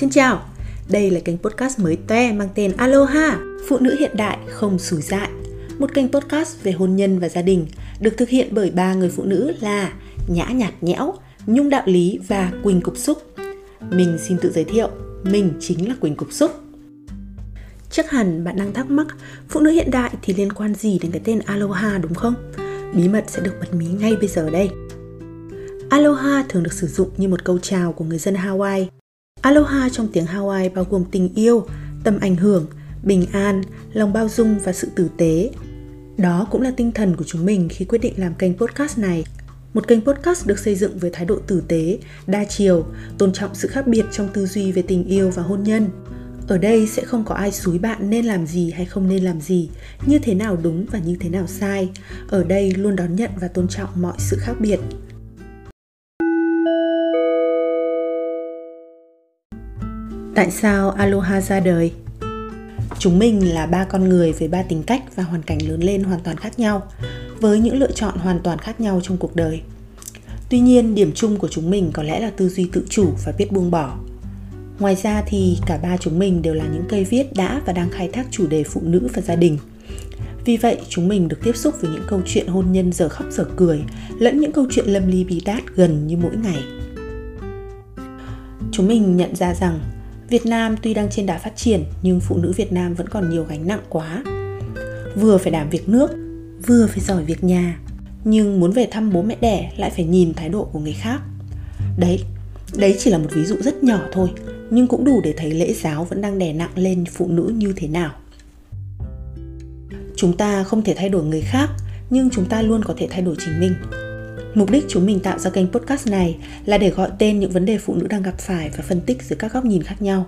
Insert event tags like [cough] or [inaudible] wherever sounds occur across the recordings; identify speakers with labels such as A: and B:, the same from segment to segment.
A: Xin chào, đây là kênh podcast mới toe mang tên Aloha, Phụ nữ hiện đại không sủi dại. Một kênh podcast về hôn nhân và gia đình được thực hiện bởi ba người phụ nữ là Nhã Nhạt Nhẽo, Nhung Đạo Lý và Quỳnh Cục Xúc. Mình xin tự giới thiệu, mình chính là Quỳnh Cục Xúc. Chắc hẳn bạn đang thắc mắc, phụ nữ hiện đại thì liên quan gì đến cái tên Aloha đúng không? Bí mật sẽ được bật mí ngay bây giờ đây. Aloha thường được sử dụng như một câu chào của người dân Hawaii. Aloha trong tiếng Hawaii bao gồm tình yêu, tầm ảnh hưởng, bình an, lòng bao dung và sự tử tế. Đó cũng là tinh thần của chúng mình khi quyết định làm kênh podcast này. Một kênh podcast được xây dựng với thái độ tử tế, đa chiều, tôn trọng sự khác biệt trong tư duy về tình yêu và hôn nhân. Ở đây sẽ không có ai xúi bạn nên làm gì hay không nên làm gì, như thế nào đúng và như thế nào sai. Ở đây luôn đón nhận và tôn trọng mọi sự khác biệt. Tại sao Aloha ra đời? Chúng mình là ba con người với ba tính cách và hoàn cảnh lớn lên hoàn toàn khác nhau, với những lựa chọn hoàn toàn khác nhau trong cuộc đời. Tuy nhiên, điểm chung của chúng mình có lẽ là tư duy tự chủ và biết buông bỏ. Ngoài ra thì cả ba chúng mình đều là những cây viết đã và đang khai thác chủ đề phụ nữ và gia đình. Vì vậy, chúng mình được tiếp xúc với những câu chuyện hôn nhân giờ khóc giờ cười, lẫn những câu chuyện lâm ly bi đát gần như mỗi ngày. Chúng mình nhận ra rằng Việt Nam tuy đang trên đà phát triển nhưng phụ nữ Việt Nam vẫn còn nhiều gánh nặng quá. Vừa phải đảm việc nước, vừa phải giỏi việc nhà, nhưng muốn về thăm bố mẹ đẻ lại phải nhìn thái độ của người khác. Đấy, đấy chỉ là một ví dụ rất nhỏ thôi, nhưng cũng đủ để thấy lễ giáo vẫn đang đè nặng lên phụ nữ như thế nào. Chúng ta không thể thay đổi người khác, nhưng chúng ta luôn có thể thay đổi chính mình. Mục đích chúng mình tạo ra kênh podcast này là để gọi tên những vấn đề phụ nữ đang gặp phải và phân tích dưới các góc nhìn khác nhau.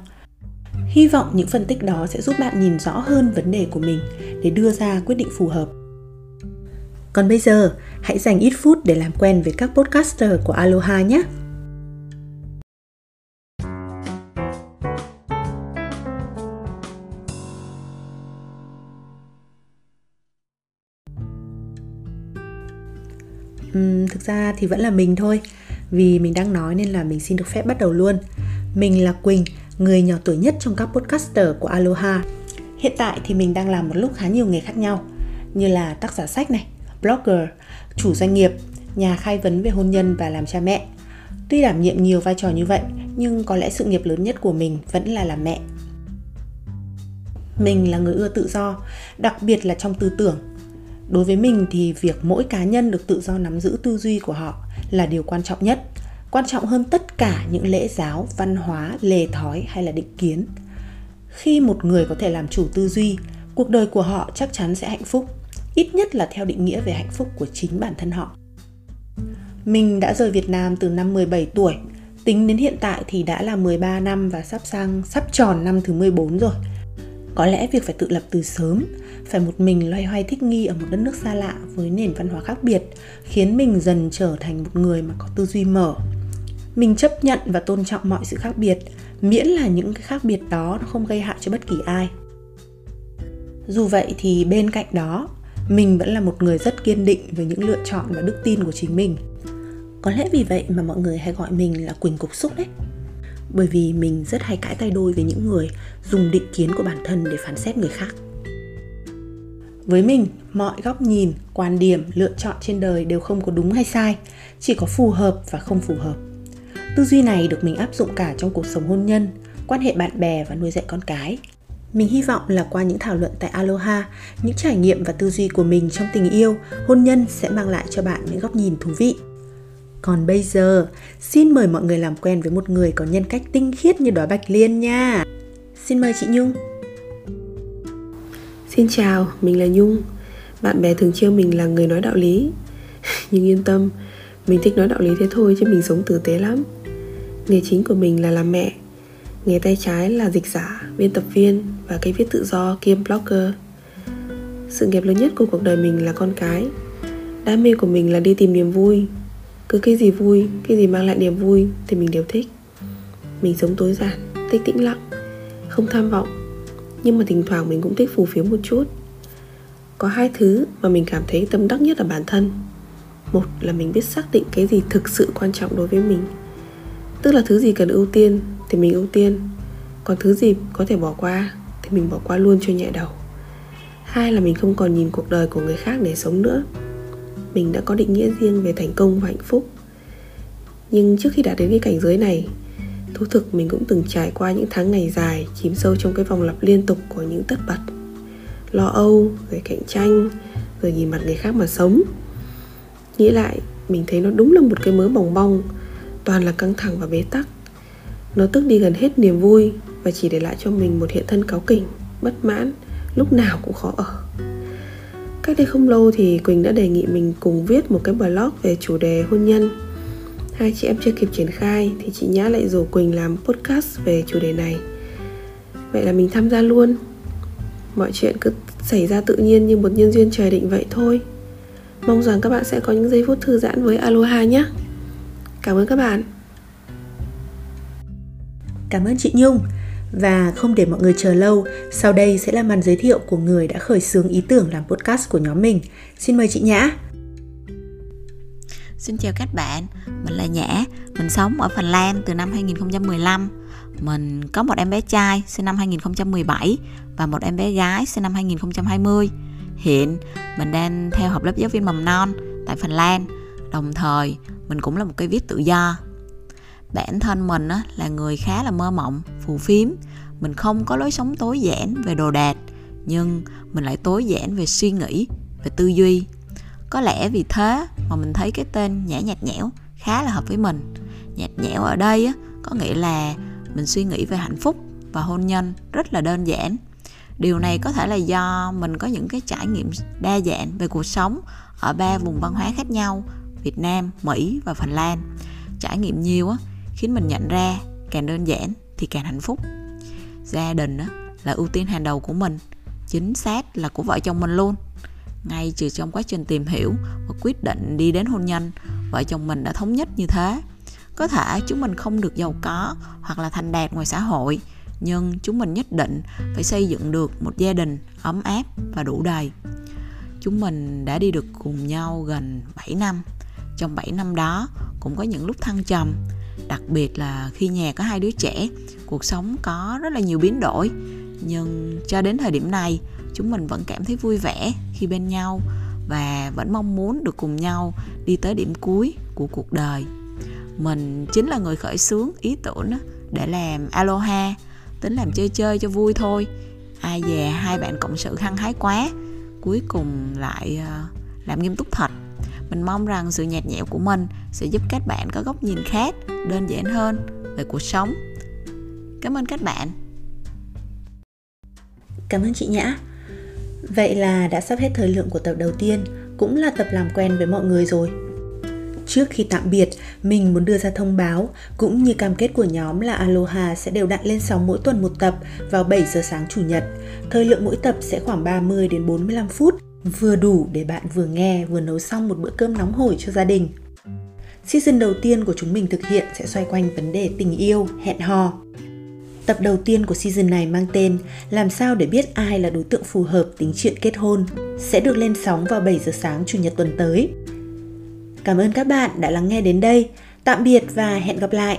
A: Hy vọng những phân tích đó sẽ giúp bạn nhìn rõ hơn vấn đề của mình để đưa ra quyết định phù hợp. Còn bây giờ, hãy dành ít phút để làm quen với các podcaster của Aloha nhé! Thực ra thì vẫn là mình thôi. Vì mình đang nói nên là mình xin được phép bắt đầu luôn. Mình là quỳnh, người nhỏ tuổi nhất trong các podcaster của aloha. Hiện tại thì mình đang làm một lúc khá nhiều nghề khác nhau, như là tác giả sách này, blogger, chủ doanh nghiệp, nhà khai vấn về hôn nhân và làm cha mẹ. Tuy đảm nhiệm nhiều vai trò như vậy, nhưng có lẽ sự nghiệp lớn nhất của mình vẫn là làm mẹ. Mình là người ưa tự do, đặc biệt là trong tư tưởng đối với mình thì việc mỗi cá nhân được tự do nắm giữ tư duy của họ là điều quan trọng nhất. Quan trọng hơn tất cả những lễ giáo, văn hóa, lề thói hay là định kiến. Khi một người có thể làm chủ tư duy, cuộc đời của họ chắc chắn sẽ hạnh phúc, ít nhất là theo định nghĩa về hạnh phúc của chính bản thân họ. Mình đã rời Việt Nam từ năm 17 tuổi, Tính đến hiện tại thì đã là 13 năm và sắp sang, sắp tròn năm thứ 14 rồi có lẽ việc phải tự lập từ sớm, phải một mình loay hoay thích nghi ở một đất nước xa lạ với nền văn hóa khác biệt khiến mình dần trở thành một người mà có tư duy mở. Mình chấp nhận và tôn trọng mọi sự khác biệt, miễn là những cái khác biệt đó nó không gây hại cho bất kỳ ai. Dù vậy thì bên cạnh đó, mình vẫn là một người rất kiên định với những lựa chọn và đức tin của chính mình. Có lẽ vì vậy mà mọi người hay gọi mình là Quỳnh Cục Xúc đấy bởi vì mình rất hay cãi tay đôi với những người dùng định kiến của bản thân để phán xét người khác. Với mình mọi góc nhìn quan điểm lựa chọn trên đời đều không có đúng hay sai chỉ có phù hợp và không phù hợp. Tư duy này được mình áp dụng cả trong cuộc sống hôn nhân quan hệ bạn bè và nuôi dạy con cái. Mình hy vọng là qua những thảo luận tại Aloha, những trải nghiệm và tư duy của mình trong tình yêu, hôn nhân sẽ mang lại cho bạn những góc nhìn thú vị. Còn bây giờ, xin mời mọi người làm quen với một người có nhân cách tinh khiết như đóa bạch liên nha. Xin mời chị Nhung.
B: Xin chào, mình là Nhung. Bạn bè thường trêu mình là người nói đạo lý. [laughs] Nhưng yên tâm, mình thích nói đạo lý thế thôi chứ mình sống tử tế lắm. Nghề chính của mình là làm mẹ. Nghề tay trái là dịch giả, biên tập viên và cây viết tự do kiêm blogger. Sự nghiệp lớn nhất của cuộc đời mình là con cái. Đam mê của mình là đi tìm niềm vui cứ cái gì vui, cái gì mang lại niềm vui thì mình đều thích. Mình sống tối giản, thích tĩnh lặng, không tham vọng. Nhưng mà thỉnh thoảng mình cũng thích phù phiếm một chút. Có hai thứ mà mình cảm thấy tâm đắc nhất ở bản thân. Một là mình biết xác định cái gì thực sự quan trọng đối với mình. Tức là thứ gì cần ưu tiên thì mình ưu tiên. Còn thứ gì có thể bỏ qua thì mình bỏ qua luôn cho nhẹ đầu. Hai là mình không còn nhìn cuộc đời của người khác để sống nữa mình đã có định nghĩa riêng về thành công và hạnh phúc. Nhưng trước khi đạt đến cái cảnh giới này, thú thực mình cũng từng trải qua những tháng ngày dài chìm sâu trong cái vòng lặp liên tục của những tất bật. Lo âu rồi cạnh tranh, rồi nhìn mặt người khác mà sống. Nghĩ lại, mình thấy nó đúng là một cái mớ bòng bong, toàn là căng thẳng và bế tắc. Nó tức đi gần hết niềm vui và chỉ để lại cho mình một hiện thân cáu kỉnh, bất mãn, lúc nào cũng khó ở cách đây không lâu thì quỳnh đã đề nghị mình cùng viết một cái blog về chủ đề hôn nhân. Hai chị em chưa kịp triển khai thì chị nhã lại rủ quỳnh làm podcast về chủ đề này. Vậy là mình tham gia luôn. Mọi chuyện cứ xảy ra tự nhiên như một nhân duyên trời định vậy thôi. Mong rằng các bạn sẽ có những giây phút thư giãn với aloha nhé. Cảm ơn các bạn.
A: Cảm ơn chị nhung và không để mọi người chờ lâu, sau đây sẽ là màn giới thiệu của người đã khởi xướng ý tưởng làm podcast của nhóm mình. Xin mời chị Nhã.
C: Xin chào các bạn, mình là Nhã, mình sống ở Phần Lan từ năm 2015. Mình có một em bé trai sinh năm 2017 và một em bé gái sinh năm 2020. Hiện mình đang theo học lớp giáo viên mầm non tại Phần Lan. Đồng thời, mình cũng là một cây viết tự do bản thân mình á, là người khá là mơ mộng phù phiếm. Mình không có lối sống tối giản về đồ đạc nhưng mình lại tối giản về suy nghĩ về tư duy. Có lẽ vì thế mà mình thấy cái tên nhã nhạt nhẽo khá là hợp với mình. Nhạt nhẽo ở đây á, có nghĩa là mình suy nghĩ về hạnh phúc và hôn nhân rất là đơn giản. Điều này có thể là do mình có những cái trải nghiệm đa dạng về cuộc sống ở ba vùng văn hóa khác nhau việt nam mỹ và phần lan. Trải nghiệm nhiều á khiến mình nhận ra càng đơn giản thì càng hạnh phúc. Gia đình á, là ưu tiên hàng đầu của mình chính xác là của vợ chồng mình luôn. Ngay từ trong quá trình tìm hiểu và quyết định đi đến hôn nhân vợ chồng mình đã thống nhất như thế. Có thể chúng mình không được giàu có hoặc là thành đạt ngoài xã hội nhưng chúng mình nhất định phải xây dựng được một gia đình ấm áp và đủ đầy. Chúng mình đã đi được cùng nhau gần 7 năm. Trong 7 năm đó cũng có những lúc thăng trầm đặc biệt là khi nhà có hai đứa trẻ, cuộc sống có rất là nhiều biến đổi. Nhưng cho đến thời điểm này, chúng mình vẫn cảm thấy vui vẻ khi bên nhau và vẫn mong muốn được cùng nhau đi tới điểm cuối của cuộc đời. Mình chính là người khởi xướng ý tưởng để làm aloha, tính làm chơi chơi cho vui thôi. Ai về hai bạn cộng sự hăng hái quá, cuối cùng lại ờ, làm nghiêm túc thật mình mong rằng sự nhạt nhẽo của mình sẽ giúp các bạn có góc nhìn khác đơn giản hơn về cuộc sống. Cảm ơn các bạn.
A: Cảm ơn chị nhã. Vậy là đã sắp hết thời lượng của tập đầu tiên cũng là tập làm quen với mọi người rồi. Trước khi tạm biệt, mình muốn đưa ra thông báo cũng như cam kết của nhóm là Aloha sẽ đều đặn lên sóng mỗi tuần một tập vào 7 giờ sáng chủ nhật. Thời lượng mỗi tập sẽ khoảng 30 đến 45 phút vừa đủ để bạn vừa nghe vừa nấu xong một bữa cơm nóng hổi cho gia đình. Season đầu tiên của chúng mình thực hiện sẽ xoay quanh vấn đề tình yêu, hẹn hò. Tập đầu tiên của season này mang tên Làm sao để biết ai là đối tượng phù hợp tính chuyện kết hôn sẽ được lên sóng vào 7 giờ sáng chủ nhật tuần tới. Cảm ơn các bạn đã lắng nghe đến đây. Tạm biệt và hẹn gặp lại.